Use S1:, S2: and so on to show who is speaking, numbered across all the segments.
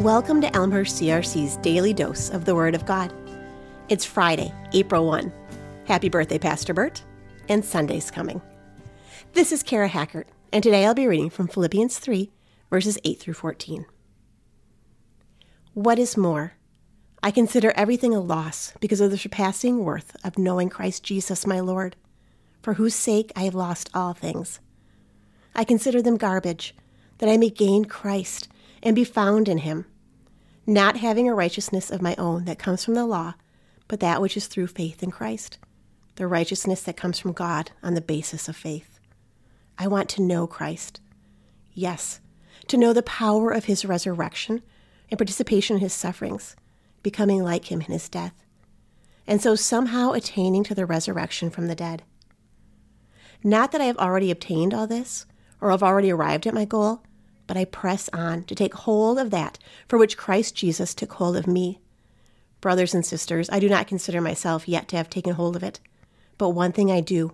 S1: Welcome to Elmhurst CRC's daily dose of the Word of God. It's Friday, April 1. Happy birthday, Pastor Bert, and Sunday's coming. This is Kara Hackert, and today I'll be reading from Philippians 3, verses 8 through 14. What is more, I consider everything a loss because of the surpassing worth of knowing Christ Jesus my Lord, for whose sake I have lost all things. I consider them garbage, that I may gain Christ and be found in him, not having a righteousness of my own that comes from the law, but that which is through faith in Christ, the righteousness that comes from God on the basis of faith. I want to know Christ. Yes, to know the power of his resurrection and participation in his sufferings, becoming like him in his death, and so somehow attaining to the resurrection from the dead. Not that I have already obtained all this, or have already arrived at my goal, but I press on to take hold of that for which Christ Jesus took hold of me. Brothers and sisters, I do not consider myself yet to have taken hold of it, but one thing I do,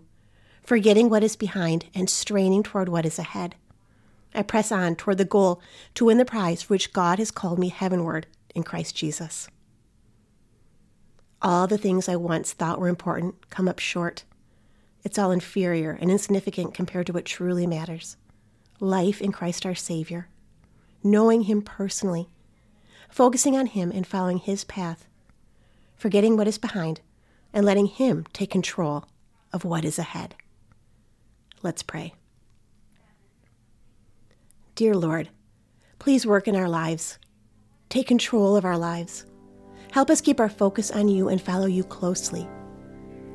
S1: forgetting what is behind and straining toward what is ahead. I press on toward the goal to win the prize for which God has called me heavenward in Christ Jesus. All the things I once thought were important come up short. It's all inferior and insignificant compared to what truly matters life in Christ our Savior, knowing Him personally, focusing on Him and following His path, forgetting what is behind, and letting Him take control of what is ahead. Let's pray. Dear Lord, please work in our lives. Take control of our lives. Help us keep our focus on you and follow you closely.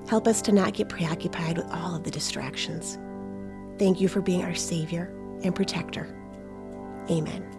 S1: Help us to not get preoccupied with all of the distractions. Thank you for being our Savior and protector. Amen.